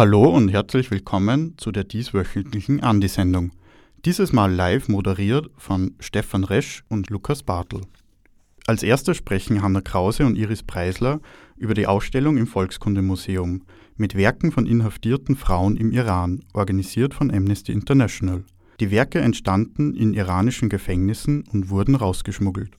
Hallo und herzlich willkommen zu der dieswöchentlichen Andi-Sendung. Dieses Mal live moderiert von Stefan Resch und Lukas Bartel. Als erster sprechen Hanna Krause und Iris Preisler über die Ausstellung im Volkskundemuseum mit Werken von inhaftierten Frauen im Iran, organisiert von Amnesty International. Die Werke entstanden in iranischen Gefängnissen und wurden rausgeschmuggelt.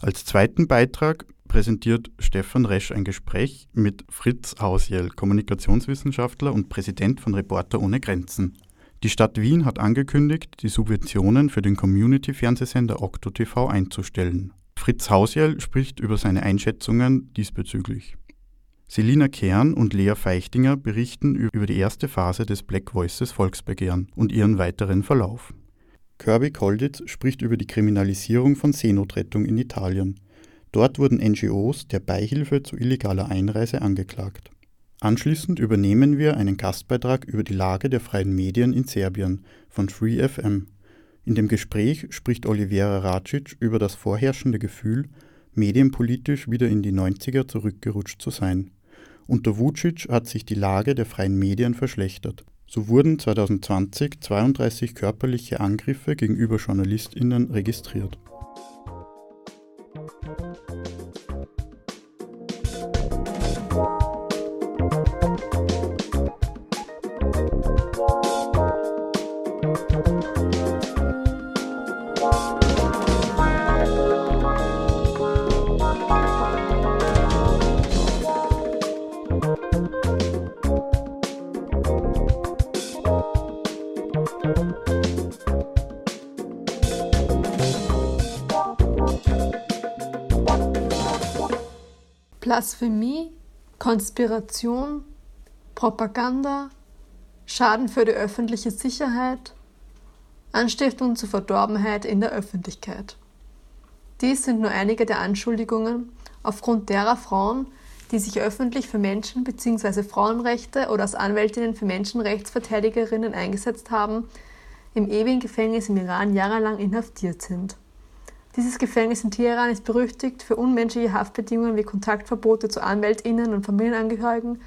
Als zweiten Beitrag präsentiert Stefan Resch ein Gespräch mit Fritz Hausjell, Kommunikationswissenschaftler und Präsident von Reporter ohne Grenzen. Die Stadt Wien hat angekündigt, die Subventionen für den Community-Fernsehsender Okto TV einzustellen. Fritz Hausjell spricht über seine Einschätzungen diesbezüglich. Selina Kern und Lea Feichtinger berichten über die erste Phase des Black Voices Volksbegehren und ihren weiteren Verlauf. Kirby Kolditz spricht über die Kriminalisierung von Seenotrettung in Italien. Dort wurden NGOs der Beihilfe zu illegaler Einreise angeklagt. Anschließend übernehmen wir einen Gastbeitrag über die Lage der freien Medien in Serbien von FreeFM. In dem Gespräch spricht Olivera Racic über das vorherrschende Gefühl, medienpolitisch wieder in die 90er zurückgerutscht zu sein. Unter Vucic hat sich die Lage der freien Medien verschlechtert. So wurden 2020 32 körperliche Angriffe gegenüber JournalistInnen registriert. Blasphemie, Konspiration, Propaganda, Schaden für die öffentliche Sicherheit, Anstiftung zur Verdorbenheit in der Öffentlichkeit. Dies sind nur einige der Anschuldigungen, aufgrund derer Frauen, die sich öffentlich für Menschen bzw. Frauenrechte oder als Anwältinnen für Menschenrechtsverteidigerinnen eingesetzt haben, im ewigen Gefängnis im Iran jahrelang inhaftiert sind. Dieses Gefängnis in Teheran ist berüchtigt für unmenschliche Haftbedingungen wie Kontaktverbote zu Anwältinnen und Familienangehörigen,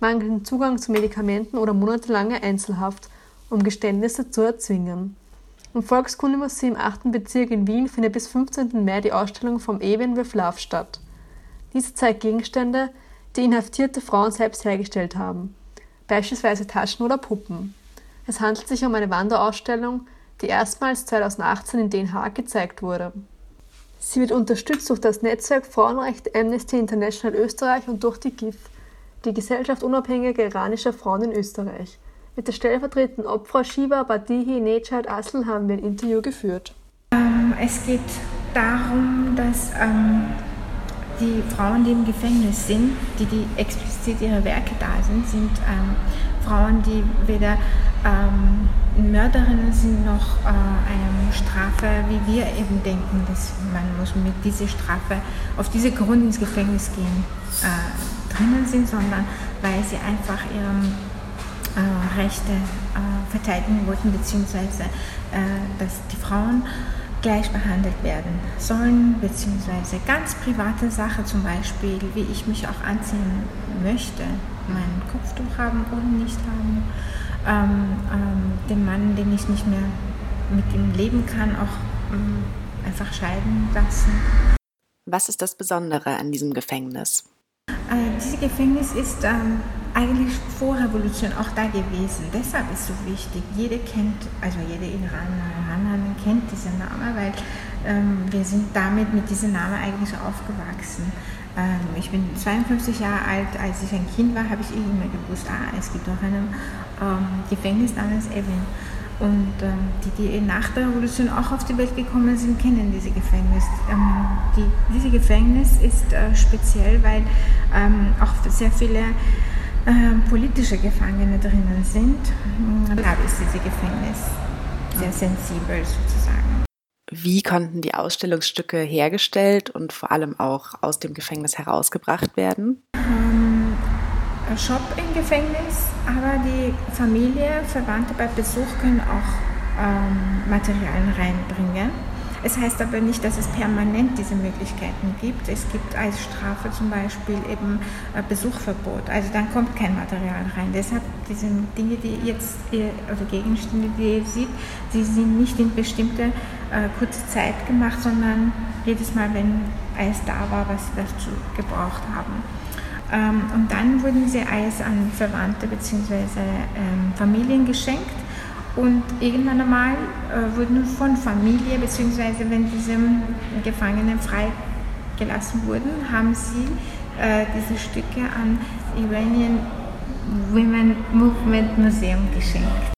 mangelnden Zugang zu Medikamenten oder monatelange Einzelhaft, um Geständnisse zu erzwingen. Im Volkskundemuseum im 8. Bezirk in Wien findet bis 15. Mai die Ausstellung vom Eben with Love statt. Diese zeigt Gegenstände, die inhaftierte Frauen selbst hergestellt haben, beispielsweise Taschen oder Puppen. Es handelt sich um eine Wanderausstellung, die erstmals 2018 in Den Haag gezeigt wurde. Sie wird unterstützt durch das Netzwerk Frauenrecht Amnesty International Österreich und durch die GIF, die Gesellschaft unabhängiger iranischer Frauen in Österreich. Mit der stellvertretenden Obfrau Shiva Badihi Nejad Asl haben wir ein Interview geführt. Ähm, es geht darum, dass ähm, die Frauen, die im Gefängnis sind, die, die explizit ihre Werke da sind, sind ähm, Frauen, die weder ähm, Mörderinnen sind noch äh, eine Strafe, wie wir eben denken, dass man muss mit dieser Strafe auf diese Grund ins Gefängnis gehen äh, drinnen sind, sondern weil sie einfach ihre äh, Rechte äh, verteidigen wollten, beziehungsweise äh, dass die Frauen gleich behandelt werden sollen, beziehungsweise ganz private Sache zum Beispiel, wie ich mich auch anziehen möchte, mein Kopftuch haben oder nicht haben, ähm, ähm, den Mann, den ich nicht mehr mit ihm leben kann, auch ähm, einfach scheiden lassen. Was ist das Besondere an diesem Gefängnis? Äh, dieses Gefängnis ist ähm, eigentlich vor Revolution auch da gewesen. Deshalb ist es so wichtig. Jeder kennt, also jede Iraner, Iranerin kennt diesen Namen, weil ähm, wir sind damit mit diesem Namen eigentlich aufgewachsen. Ähm, ich bin 52 Jahre alt. Als ich ein Kind war, habe ich immer gewusst, ah, es gibt auch ein ähm, Gefängnis namens Evin. Und ähm, die, die nach der Revolution auch auf die Welt gekommen sind, kennen diese Gefängnis. Ähm, die, diese Gefängnis ist äh, speziell, weil ähm, auch sehr viele äh, politische Gefangene drinnen sind. Da ist dieses Gefängnis sehr sensibel sozusagen. Wie konnten die Ausstellungsstücke hergestellt und vor allem auch aus dem Gefängnis herausgebracht werden? Ähm, Shop im Gefängnis, aber die Familie, Verwandte bei Besuch können auch ähm, Materialien reinbringen. Es heißt aber nicht, dass es permanent diese Möglichkeiten gibt. Es gibt als Strafe zum Beispiel eben Besuchverbot. Also dann kommt kein Material rein. Deshalb diese Dinge, die jetzt, also Gegenstände, die ihr seht, sie sind nicht in bestimmte äh, kurze Zeit gemacht, sondern jedes Mal, wenn alles da war, was wir zu gebraucht haben. Ähm, und dann wurden diese Eis an Verwandte bzw. Ähm, Familien geschenkt. Und irgendwann einmal äh, wurden von Familie, beziehungsweise wenn diese Gefangenen freigelassen wurden, haben sie äh, diese Stücke an Iranian Women Movement Museum geschenkt.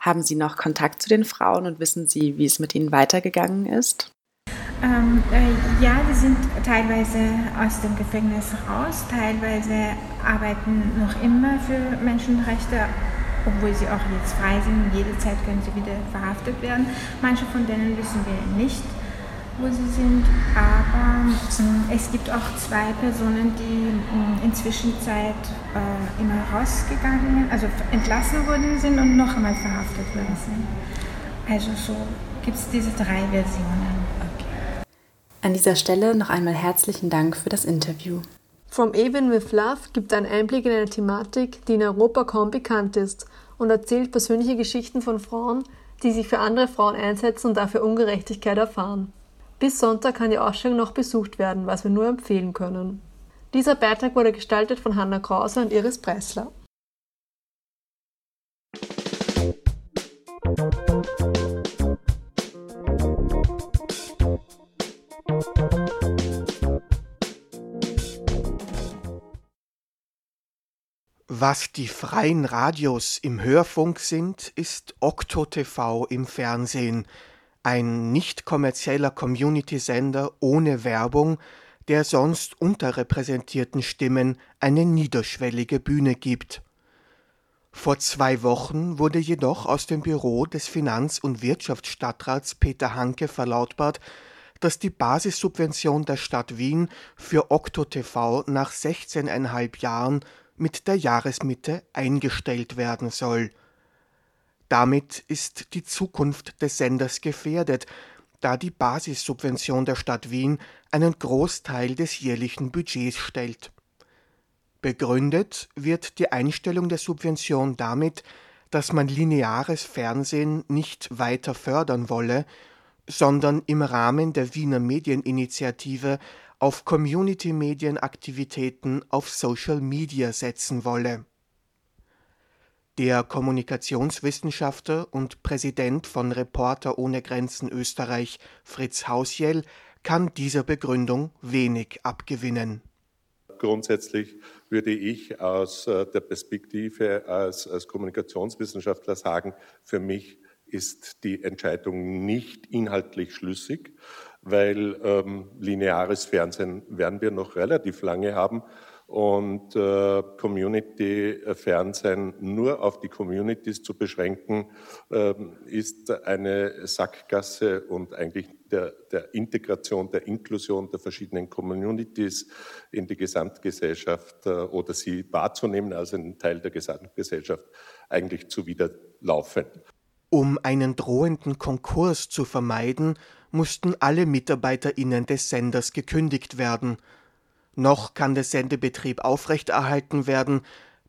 Haben Sie noch Kontakt zu den Frauen und wissen Sie, wie es mit ihnen weitergegangen ist? Ähm, äh, ja, die sind teilweise aus dem Gefängnis raus, teilweise arbeiten noch immer für Menschenrechte, obwohl sie auch jetzt frei sind. Jederzeit können sie wieder verhaftet werden. Manche von denen wissen wir nicht wo sie sind, aber äh, es gibt auch zwei Personen, die äh, inzwischen Zeit äh, immer rausgegangen, also entlassen worden sind und noch einmal verhaftet worden sind. Also so gibt es diese drei Versionen. An dieser Stelle noch einmal herzlichen Dank für das Interview. From Even with Love gibt einen Einblick in eine Thematik, die in Europa kaum bekannt ist und erzählt persönliche Geschichten von Frauen, die sich für andere Frauen einsetzen und dafür Ungerechtigkeit erfahren. Bis Sonntag kann die Ausstellung noch besucht werden, was wir nur empfehlen können. Dieser Beitrag wurde gestaltet von Hanna Krause und Iris Preisler. Was die freien Radios im Hörfunk sind, ist Okto TV im Fernsehen – ein nicht kommerzieller Community-Sender ohne Werbung, der sonst unterrepräsentierten Stimmen eine niederschwellige Bühne gibt. Vor zwei Wochen wurde jedoch aus dem Büro des Finanz- und Wirtschaftsstadtrats Peter Hanke verlautbart, dass die Basissubvention der Stadt Wien für Okto TV nach 16,5 Jahren mit der Jahresmitte eingestellt werden soll – damit ist die Zukunft des Senders gefährdet, da die Basissubvention der Stadt Wien einen Großteil des jährlichen Budgets stellt. Begründet wird die Einstellung der Subvention damit, dass man lineares Fernsehen nicht weiter fördern wolle, sondern im Rahmen der Wiener Medieninitiative auf Community-Medienaktivitäten auf Social Media setzen wolle der Kommunikationswissenschaftler und Präsident von Reporter ohne Grenzen Österreich Fritz Hausjell kann dieser Begründung wenig abgewinnen. Grundsätzlich würde ich aus äh, der Perspektive als, als Kommunikationswissenschaftler sagen, für mich ist die Entscheidung nicht inhaltlich schlüssig, weil ähm, lineares Fernsehen werden wir noch relativ lange haben und äh, Community-Fernsehen nur auf die Communities zu beschränken, äh, ist eine Sackgasse und eigentlich der, der, Integration, der Inklusion der verschiedenen Communities in die Gesamtgesellschaft äh, oder sie wahrzunehmen als einen Teil der Gesamtgesellschaft eigentlich zuwiderlaufen. Um einen drohenden Konkurs zu vermeiden, mussten alle MitarbeiterInnen des Senders gekündigt werden – noch kann der Sendebetrieb aufrechterhalten werden,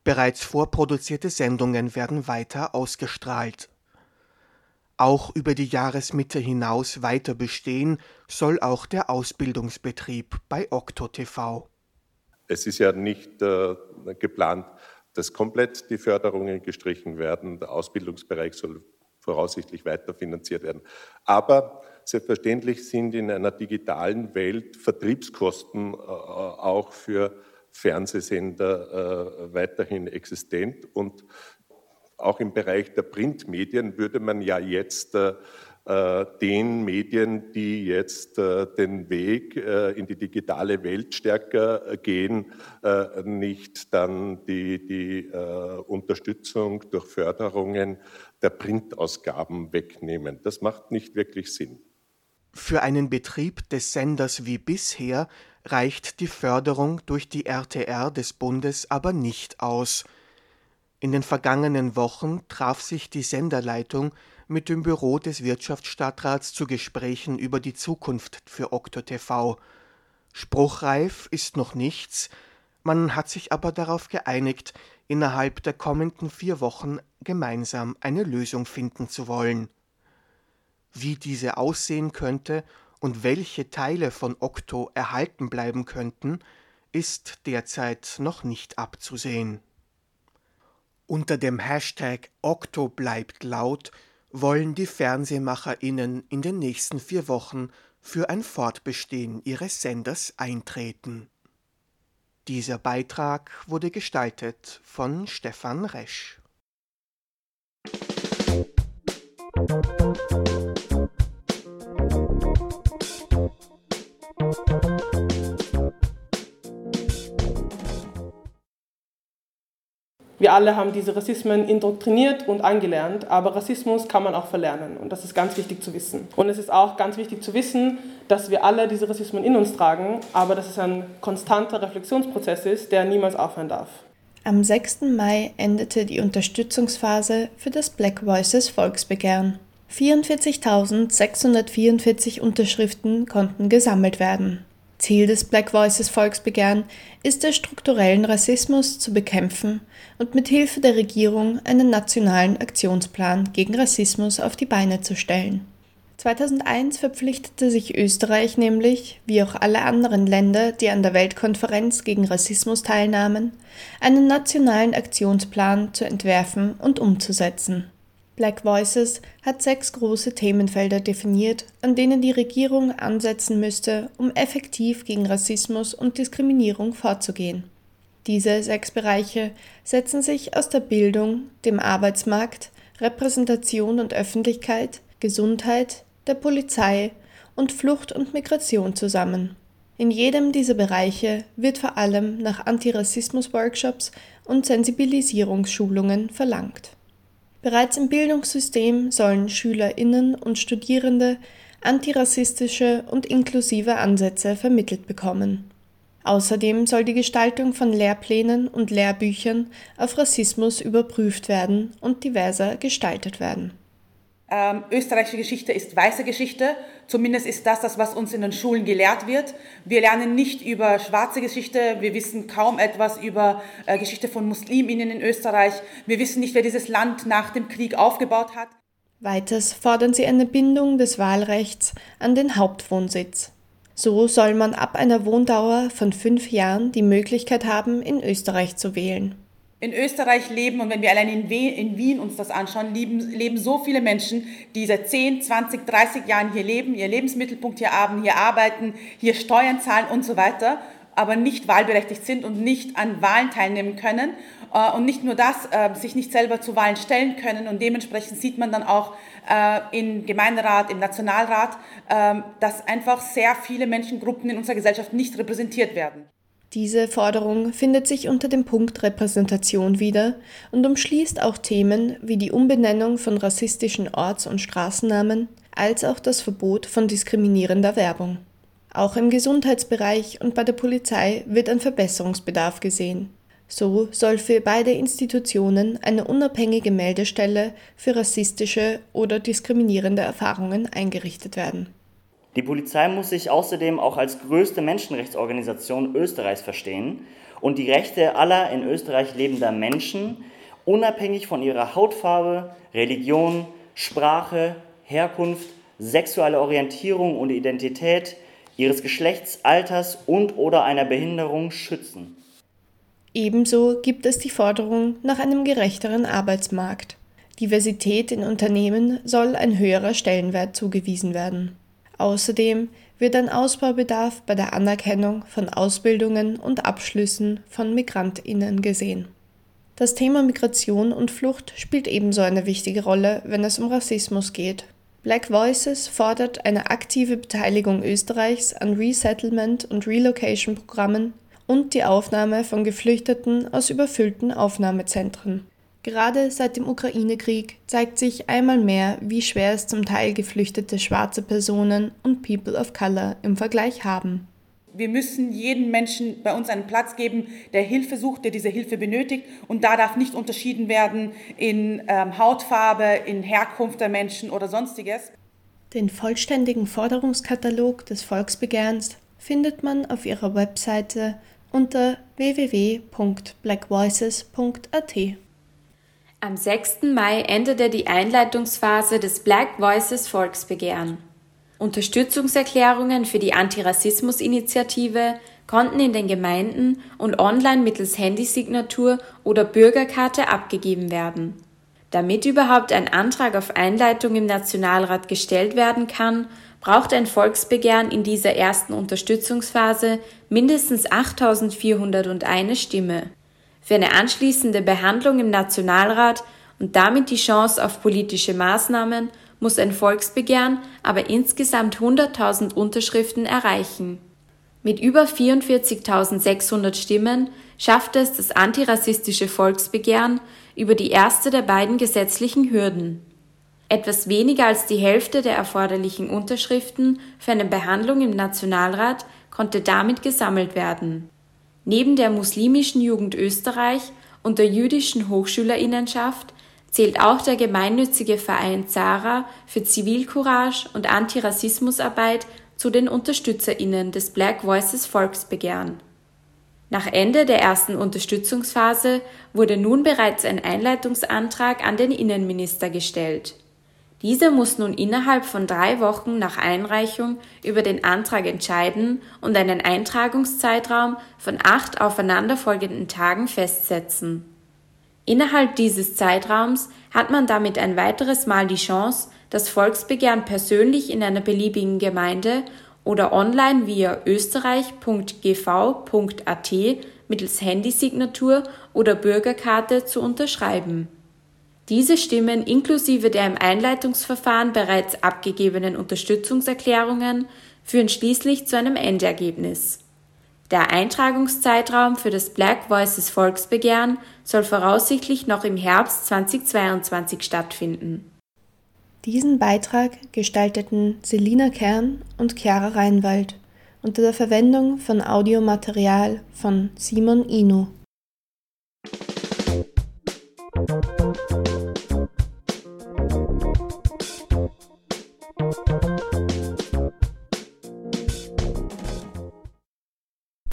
bereits vorproduzierte Sendungen werden weiter ausgestrahlt. Auch über die Jahresmitte hinaus weiter bestehen soll auch der Ausbildungsbetrieb bei Okto TV. Es ist ja nicht äh, geplant, dass komplett die Förderungen gestrichen werden. Der Ausbildungsbereich soll voraussichtlich weiterfinanziert werden. Aber Selbstverständlich sind in einer digitalen Welt Vertriebskosten äh, auch für Fernsehsender äh, weiterhin existent. Und auch im Bereich der Printmedien würde man ja jetzt äh, den Medien, die jetzt den Weg in die digitale Welt stärker gehen, nicht dann die, die Unterstützung durch Förderungen der Printausgaben wegnehmen. Das macht nicht wirklich Sinn. Für einen Betrieb des Senders wie bisher reicht die Förderung durch die RTR des Bundes aber nicht aus. In den vergangenen Wochen traf sich die Senderleitung mit dem Büro des Wirtschaftsstadtrats zu Gesprächen über die Zukunft für Okto TV. Spruchreif ist noch nichts, man hat sich aber darauf geeinigt, innerhalb der kommenden vier Wochen gemeinsam eine Lösung finden zu wollen. Wie diese aussehen könnte und welche Teile von Okto erhalten bleiben könnten, ist derzeit noch nicht abzusehen. Unter dem Hashtag Okto bleibt laut wollen die FernsehmacherInnen in den nächsten vier Wochen für ein Fortbestehen ihres Senders eintreten. Dieser Beitrag wurde gestaltet von Stefan Resch. Wir alle haben diese Rassismen indoktriniert und angelernt, aber Rassismus kann man auch verlernen und das ist ganz wichtig zu wissen. Und es ist auch ganz wichtig zu wissen, dass wir alle diese Rassismen in uns tragen, aber dass es ein konstanter Reflexionsprozess ist, der niemals aufhören darf. Am 6. Mai endete die Unterstützungsphase für das Black Voices Volksbegehren. 44.644 Unterschriften konnten gesammelt werden. Ziel des Black Voices Volksbegehren ist es, strukturellen Rassismus zu bekämpfen und mit Hilfe der Regierung einen nationalen Aktionsplan gegen Rassismus auf die Beine zu stellen. 2001 verpflichtete sich Österreich nämlich, wie auch alle anderen Länder, die an der Weltkonferenz gegen Rassismus teilnahmen, einen nationalen Aktionsplan zu entwerfen und umzusetzen. Black Voices hat sechs große Themenfelder definiert, an denen die Regierung ansetzen müsste, um effektiv gegen Rassismus und Diskriminierung vorzugehen. Diese sechs Bereiche setzen sich aus der Bildung, dem Arbeitsmarkt, Repräsentation und Öffentlichkeit, Gesundheit, der Polizei und Flucht und Migration zusammen. In jedem dieser Bereiche wird vor allem nach Antirassismus-Workshops und Sensibilisierungsschulungen verlangt. Bereits im Bildungssystem sollen Schülerinnen und Studierende antirassistische und inklusive Ansätze vermittelt bekommen. Außerdem soll die Gestaltung von Lehrplänen und Lehrbüchern auf Rassismus überprüft werden und diverser gestaltet werden. Ähm, österreichische Geschichte ist weiße Geschichte. Zumindest ist das das, was uns in den Schulen gelehrt wird. Wir lernen nicht über schwarze Geschichte. Wir wissen kaum etwas über äh, Geschichte von Musliminnen in Österreich. Wir wissen nicht, wer dieses Land nach dem Krieg aufgebaut hat. Weiters fordern sie eine Bindung des Wahlrechts an den Hauptwohnsitz. So soll man ab einer Wohndauer von fünf Jahren die Möglichkeit haben, in Österreich zu wählen in Österreich leben, und wenn wir allein in, in Wien uns das anschauen, leben, leben so viele Menschen, die seit 10, 20, 30 Jahren hier leben, ihr Lebensmittelpunkt hier haben, hier arbeiten, hier Steuern zahlen und so weiter, aber nicht wahlberechtigt sind und nicht an Wahlen teilnehmen können. Äh, und nicht nur das, äh, sich nicht selber zu Wahlen stellen können. Und dementsprechend sieht man dann auch äh, im Gemeinderat, im Nationalrat, dass einfach sehr viele Menschengruppen in unserer Gesellschaft nicht repräsentiert werden. Diese Forderung findet sich unter dem Punkt Repräsentation wieder und umschließt auch Themen wie die Umbenennung von rassistischen Orts- und Straßennamen als auch das Verbot von diskriminierender Werbung. Auch im Gesundheitsbereich und bei der Polizei wird ein Verbesserungsbedarf gesehen. So soll für beide Institutionen eine unabhängige Meldestelle für rassistische oder diskriminierende Erfahrungen eingerichtet werden. Die Polizei muss sich außerdem auch als größte Menschenrechtsorganisation Österreichs verstehen und die Rechte aller in Österreich lebender Menschen unabhängig von ihrer Hautfarbe, Religion, Sprache, Herkunft, sexueller Orientierung und Identität, ihres Geschlechts, Alters und oder einer Behinderung schützen. Ebenso gibt es die Forderung nach einem gerechteren Arbeitsmarkt. Diversität in Unternehmen soll ein höherer Stellenwert zugewiesen werden. Außerdem wird ein Ausbaubedarf bei der Anerkennung von Ausbildungen und Abschlüssen von Migrantinnen gesehen. Das Thema Migration und Flucht spielt ebenso eine wichtige Rolle, wenn es um Rassismus geht. Black Voices fordert eine aktive Beteiligung Österreichs an Resettlement und Relocation-Programmen und die Aufnahme von Geflüchteten aus überfüllten Aufnahmezentren. Gerade seit dem Ukraine-Krieg zeigt sich einmal mehr, wie schwer es zum Teil geflüchtete schwarze Personen und People of Color im Vergleich haben. Wir müssen jedem Menschen bei uns einen Platz geben, der Hilfe sucht, der diese Hilfe benötigt. Und da darf nicht unterschieden werden in ähm, Hautfarbe, in Herkunft der Menschen oder sonstiges. Den vollständigen Forderungskatalog des Volksbegehrens findet man auf ihrer Webseite unter www.blackvoices.at. Am 6. Mai endete die Einleitungsphase des Black Voices Volksbegehren. Unterstützungserklärungen für die Antirassismus-Initiative konnten in den Gemeinden und online mittels Handysignatur oder Bürgerkarte abgegeben werden. Damit überhaupt ein Antrag auf Einleitung im Nationalrat gestellt werden kann, braucht ein Volksbegehren in dieser ersten Unterstützungsphase mindestens 8401 Stimme. Für eine anschließende Behandlung im Nationalrat und damit die Chance auf politische Maßnahmen muss ein Volksbegehren aber insgesamt 100.000 Unterschriften erreichen. Mit über 44.600 Stimmen schaffte es das antirassistische Volksbegehren über die erste der beiden gesetzlichen Hürden. Etwas weniger als die Hälfte der erforderlichen Unterschriften für eine Behandlung im Nationalrat konnte damit gesammelt werden. Neben der muslimischen Jugend Österreich und der jüdischen Hochschülerinnenschaft zählt auch der gemeinnützige Verein Zara für Zivilcourage und Antirassismusarbeit zu den UnterstützerInnen des Black Voices Volksbegehren. Nach Ende der ersten Unterstützungsphase wurde nun bereits ein Einleitungsantrag an den Innenminister gestellt. Dieser muss nun innerhalb von drei Wochen nach Einreichung über den Antrag entscheiden und einen Eintragungszeitraum von acht aufeinanderfolgenden Tagen festsetzen. Innerhalb dieses Zeitraums hat man damit ein weiteres Mal die Chance, das Volksbegehren persönlich in einer beliebigen Gemeinde oder online via österreich.gv.at mittels Handysignatur oder Bürgerkarte zu unterschreiben. Diese Stimmen inklusive der im Einleitungsverfahren bereits abgegebenen Unterstützungserklärungen führen schließlich zu einem Endergebnis. Der Eintragungszeitraum für das Black Voices Volksbegehren soll voraussichtlich noch im Herbst 2022 stattfinden. Diesen Beitrag gestalteten Selina Kern und Chiara Reinwald unter der Verwendung von Audiomaterial von Simon Inu.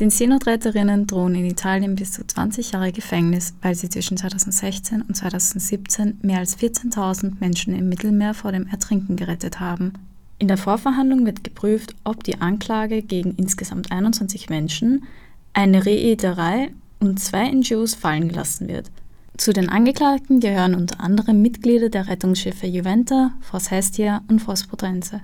Den Seenotretterinnen drohen in Italien bis zu 20 Jahre Gefängnis, weil sie zwischen 2016 und 2017 mehr als 14.000 Menschen im Mittelmeer vor dem Ertrinken gerettet haben. In der Vorverhandlung wird geprüft, ob die Anklage gegen insgesamt 21 Menschen, eine Reederei und zwei NGOs fallen gelassen wird. Zu den Angeklagten gehören unter anderem Mitglieder der Rettungsschiffe Juventa, Fos Hestia und Fos Potrense,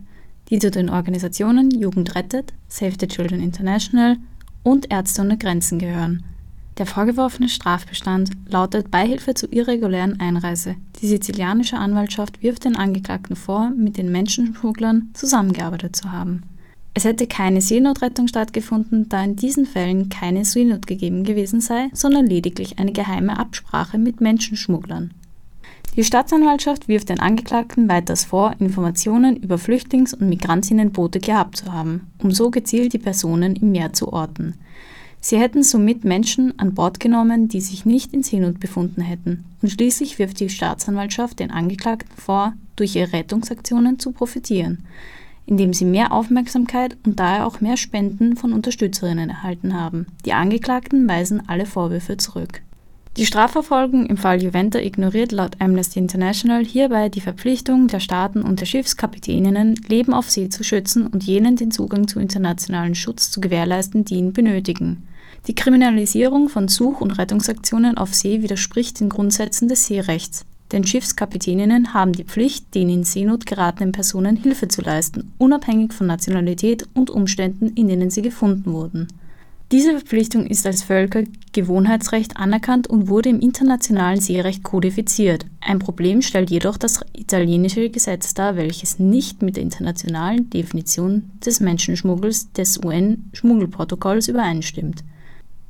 die zu den Organisationen Jugend rettet, Save the Children International, und Ärzte ohne Grenzen gehören. Der vorgeworfene Strafbestand lautet Beihilfe zur irregulären Einreise. Die sizilianische Anwaltschaft wirft den Angeklagten vor, mit den Menschenschmugglern zusammengearbeitet zu haben. Es hätte keine Seenotrettung stattgefunden, da in diesen Fällen keine Seenot gegeben gewesen sei, sondern lediglich eine geheime Absprache mit Menschenschmugglern. Die Staatsanwaltschaft wirft den Angeklagten weiters vor, Informationen über Flüchtlings- und Migrantinnenboote gehabt zu haben, um so gezielt die Personen im Meer zu orten. Sie hätten somit Menschen an Bord genommen, die sich nicht in Seenot befunden hätten. Und schließlich wirft die Staatsanwaltschaft den Angeklagten vor, durch ihre Rettungsaktionen zu profitieren, indem sie mehr Aufmerksamkeit und daher auch mehr Spenden von Unterstützerinnen erhalten haben. Die Angeklagten weisen alle Vorwürfe zurück. Die Strafverfolgung im Fall Juventa ignoriert laut Amnesty International hierbei die Verpflichtung der Staaten und der Schiffskapitäninnen, Leben auf See zu schützen und jenen den Zugang zu internationalen Schutz zu gewährleisten, die ihn benötigen. Die Kriminalisierung von Such- und Rettungsaktionen auf See widerspricht den Grundsätzen des Seerechts, denn Schiffskapitäninnen haben die Pflicht, den in Seenot geratenen Personen Hilfe zu leisten, unabhängig von Nationalität und Umständen, in denen sie gefunden wurden. Diese Verpflichtung ist als Völkergewohnheitsrecht anerkannt und wurde im internationalen Seerecht kodifiziert. Ein Problem stellt jedoch das italienische Gesetz dar, welches nicht mit der internationalen Definition des Menschenschmuggels des UN-Schmuggelprotokolls übereinstimmt.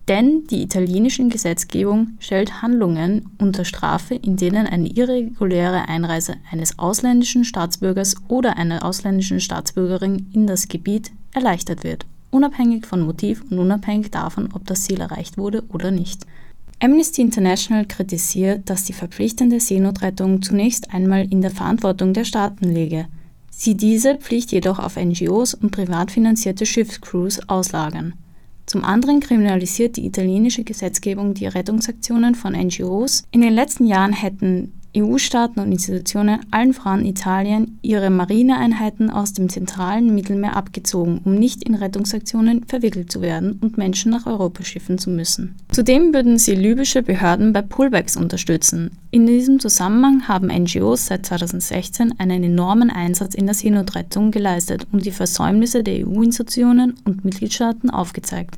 Denn die italienische Gesetzgebung stellt Handlungen unter Strafe, in denen eine irreguläre Einreise eines ausländischen Staatsbürgers oder einer ausländischen Staatsbürgerin in das Gebiet erleichtert wird unabhängig von Motiv und unabhängig davon, ob das Ziel erreicht wurde oder nicht. Amnesty International kritisiert, dass die verpflichtende Seenotrettung zunächst einmal in der Verantwortung der Staaten liege, sie diese Pflicht jedoch auf NGOs und privat finanzierte Schiffscrews auslagern. Zum anderen kriminalisiert die italienische Gesetzgebung die Rettungsaktionen von NGOs. In den letzten Jahren hätten EU-Staaten und Institutionen allen Frauen in Italien ihre Marineeinheiten aus dem zentralen Mittelmeer abgezogen, um nicht in Rettungsaktionen verwickelt zu werden und Menschen nach Europa schiffen zu müssen. Zudem würden sie libysche Behörden bei Pullbacks unterstützen. In diesem Zusammenhang haben NGOs seit 2016 einen enormen Einsatz in der Seenotrettung geleistet und die Versäumnisse der EU-Institutionen und Mitgliedstaaten aufgezeigt.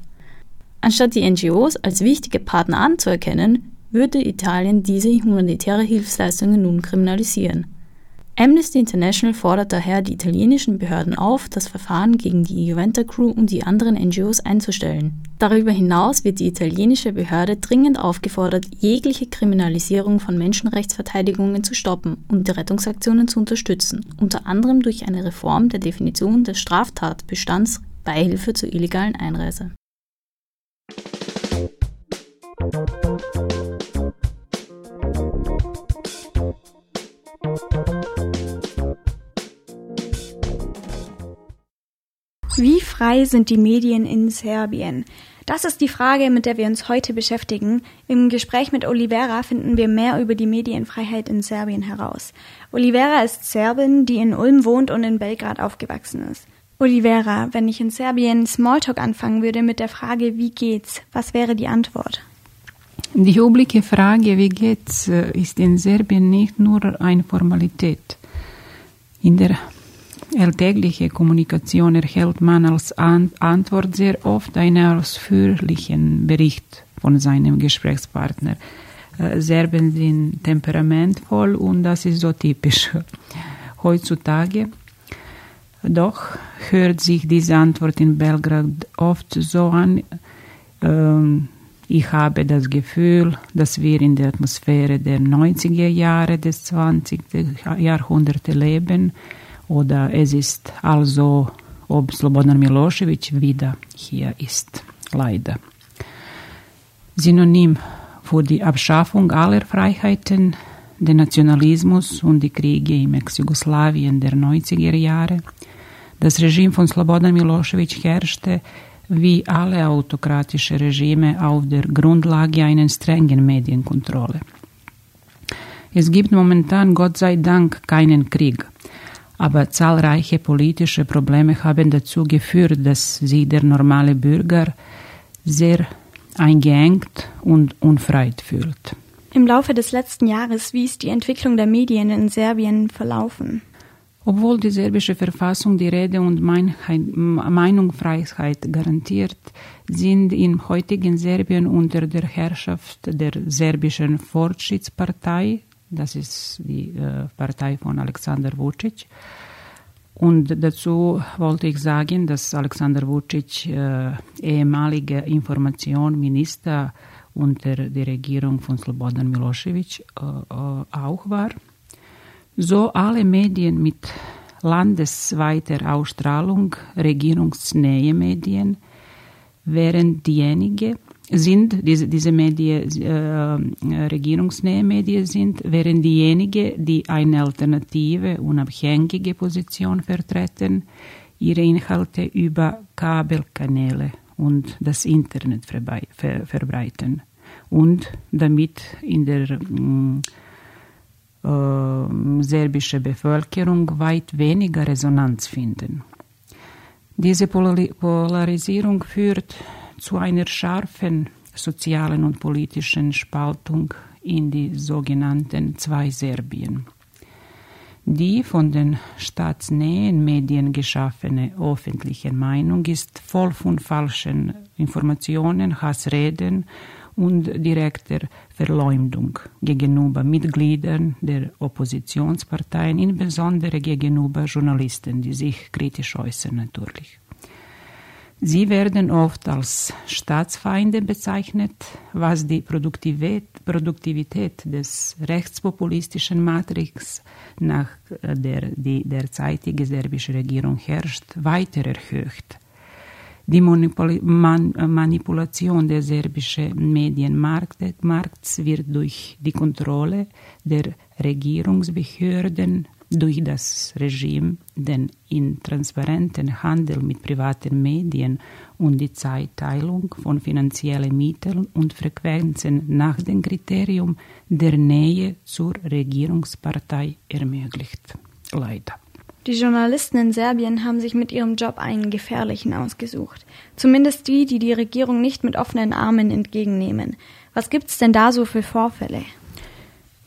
Anstatt die NGOs als wichtige Partner anzuerkennen, würde Italien diese humanitäre Hilfsleistungen nun kriminalisieren. Amnesty International fordert daher die italienischen Behörden auf, das Verfahren gegen die Juventa Crew und die anderen NGOs einzustellen. Darüber hinaus wird die italienische Behörde dringend aufgefordert, jegliche Kriminalisierung von Menschenrechtsverteidigungen zu stoppen und die Rettungsaktionen zu unterstützen, unter anderem durch eine Reform der Definition des Straftatbestands Beihilfe zur illegalen Einreise. Wie frei sind die Medien in Serbien? Das ist die Frage, mit der wir uns heute beschäftigen. Im Gespräch mit Olivera finden wir mehr über die Medienfreiheit in Serbien heraus. Olivera ist Serbin, die in Ulm wohnt und in Belgrad aufgewachsen ist. Olivera, wenn ich in Serbien Smalltalk anfangen würde mit der Frage, wie geht's, was wäre die Antwort? Die übliche Frage, wie geht's, ist in Serbien nicht nur eine Formalität. In der alltägliche Kommunikation erhält man als Antwort sehr oft einen ausführlichen Bericht von seinem Gesprächspartner. Äh, Serben sind temperamentvoll und das ist so typisch heutzutage. Doch hört sich diese Antwort in Belgrad oft so an, ähm, ich habe das Gefühl, dass wir in der Atmosphäre der 90er Jahre des 20. Jahrhunderts leben, oder es ist also, ob Slobodan Milosevic wieder hier ist, leider. Synonym für die Abschaffung aller Freiheiten, den Nationalismus und die Kriege im Ex-Jugoslawien der 90er Jahre. Das Regime von Slobodan Milosevic herrschte wie alle autokratische Regime auf der Grundlage einer strengen Medienkontrolle. Es gibt momentan Gott sei Dank keinen Krieg aber zahlreiche politische Probleme haben dazu geführt, dass sich der normale Bürger sehr eingeengt und unfreit fühlt. Im Laufe des letzten Jahres, wie ist die Entwicklung der Medien in Serbien verlaufen? Obwohl die serbische Verfassung die Rede- und Meinungsfreiheit garantiert, sind im heutigen Serbien unter der Herrschaft der serbischen Fortschrittspartei das ist die äh, Partei von Alexander Vucic. Und dazu wollte ich sagen, dass Alexander Vucic äh, ehemaliger Informationsminister unter der Regierung von Slobodan Milosevic äh, äh, auch war. So alle Medien mit landesweiter Ausstrahlung, regierungsnähe Medien, während diejenigen, sind, diese, diese Medien, äh, regierungsnähe Medien sind, während diejenigen, die eine alternative, unabhängige Position vertreten, ihre Inhalte über Kabelkanäle und das Internet ver verbreiten und damit in der äh, serbischen Bevölkerung weit weniger Resonanz finden. Diese Polarisierung führt zu einer scharfen sozialen und politischen Spaltung in die sogenannten zwei Serbien. Die von den staatsnähen Medien geschaffene öffentliche Meinung ist voll von falschen Informationen, Hassreden und direkter Verleumdung gegenüber Mitgliedern der Oppositionsparteien, insbesondere gegenüber Journalisten, die sich kritisch äußern natürlich. Sie werden oft als Staatsfeinde bezeichnet, was die Produktivität, des rechtspopulistischen Matrix, nach der die derzeitige serbische Regierung herrscht, weiter erhöht. Die Manipulation der serbischen Medienmarkts wird durch die Kontrolle der Regierungsbehörden durch das Regime den intransparenten Handel mit privaten Medien und die Zeitteilung von finanziellen Mitteln und Frequenzen nach dem Kriterium der Nähe zur Regierungspartei ermöglicht. Leider. Die Journalisten in Serbien haben sich mit ihrem Job einen gefährlichen ausgesucht. Zumindest die, die die Regierung nicht mit offenen Armen entgegennehmen. Was gibt's denn da so für Vorfälle?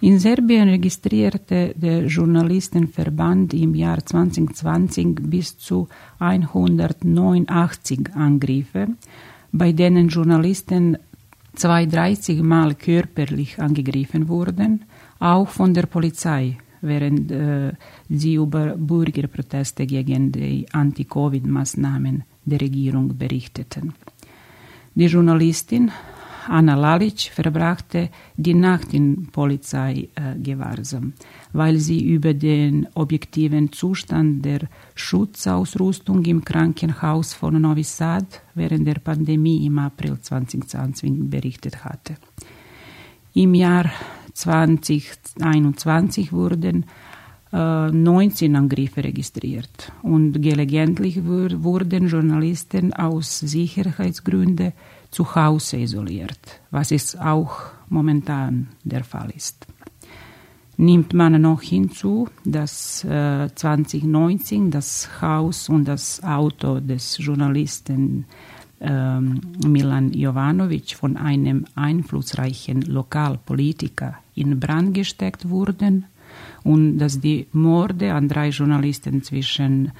In Serbien registrierte der Journalistenverband im Jahr 2020 bis zu 189 Angriffe, bei denen Journalisten 32 Mal körperlich angegriffen wurden, auch von der Polizei, während äh, sie über Bürgerproteste gegen die Anti-Covid-Maßnahmen der Regierung berichteten. Die Journalistin Anna Lalic verbrachte die Nacht in Polizeigewahrsam, weil sie über den objektiven Zustand der Schutzausrüstung im Krankenhaus von Novi Sad während der Pandemie im April 2020 berichtet hatte. Im Jahr 2021 wurden 19 Angriffe registriert und gelegentlich wurden Journalisten aus Sicherheitsgründen zu Hause isoliert, was es auch momentan der Fall ist. Nimmt man noch hinzu, dass äh, 2019 das Haus und das Auto des Journalisten äh, Milan Jovanovic von einem einflussreichen Lokalpolitiker in Brand gesteckt wurden und dass die Morde an drei Journalisten zwischen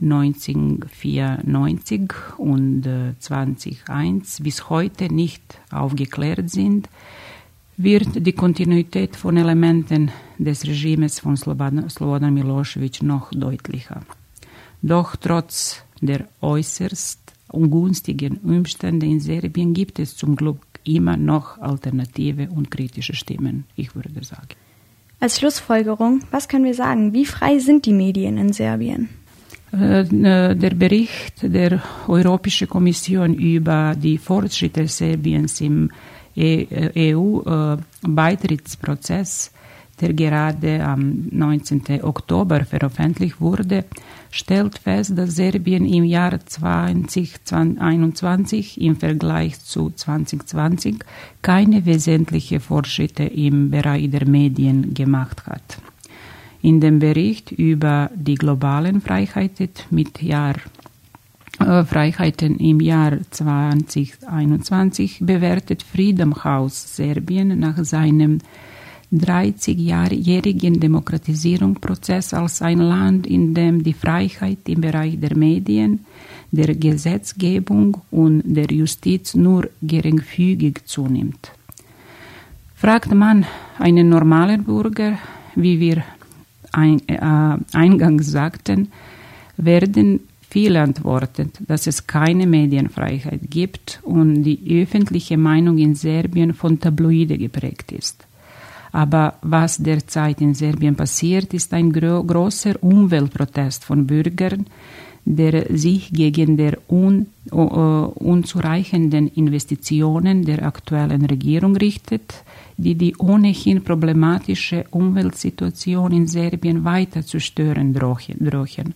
1994 und 2001 bis heute nicht aufgeklärt sind, wird die Kontinuität von Elementen des Regimes von Slobodan Milosevic noch deutlicher. Doch trotz der äußerst ungünstigen Umstände in Serbien gibt es zum Glück immer noch alternative und kritische Stimmen, ich würde sagen. Als Schlussfolgerung, was können wir sagen? Wie frei sind die Medien in Serbien? Äh, der Bericht der Europäischen Kommission über die Fortschritte Serbiens im EU-Beitrittsprozess, e der gerade am 19. Oktober veröffentlicht wurde, stellt fest, dass Serbien im Jahr 2021 im Vergleich zu 2020 keine wesentlichen Fortschritte im Bereich der Medien gemacht hat. In dem Bericht über die globalen Freiheiten mit Jahr äh, Freiheiten im Jahr 2021 bewertet Freedom House Serbien nach seinem 30-jährigen Demokratisierungsprozess als ein Land, in dem die Freiheit im Bereich der Medien, der Gesetzgebung und der Justiz nur geringfügig zunimmt. Fragt man einen normalen Bürger, wie wir ein, äh, eingangs sagten, werden viele antworten, dass es keine Medienfreiheit gibt und die öffentliche Meinung in Serbien von Tabloide geprägt ist. Aber was derzeit in Serbien passiert, ist ein gro großer Umweltprotest von Bürgern, der sich gegen die un uh, unzureichenden Investitionen der aktuellen Regierung richtet, die die ohnehin problematische Umweltsituation in Serbien weiter zu stören drohen.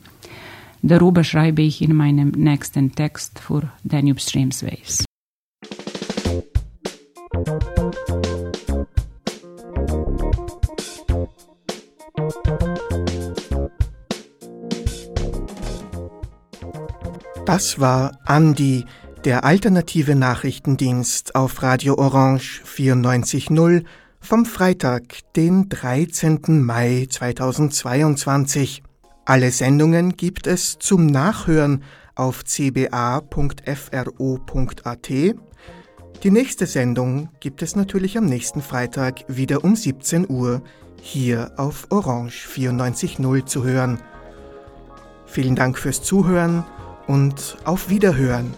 Darüber schreibe ich in meinem nächsten Text für Danube Streams Das war Andi, der alternative Nachrichtendienst auf Radio Orange 94.0 vom Freitag, den 13. Mai 2022. Alle Sendungen gibt es zum Nachhören auf cba.fro.at. Die nächste Sendung gibt es natürlich am nächsten Freitag wieder um 17 Uhr hier auf Orange 94.0 zu hören. Vielen Dank fürs Zuhören und auf Wiederhören.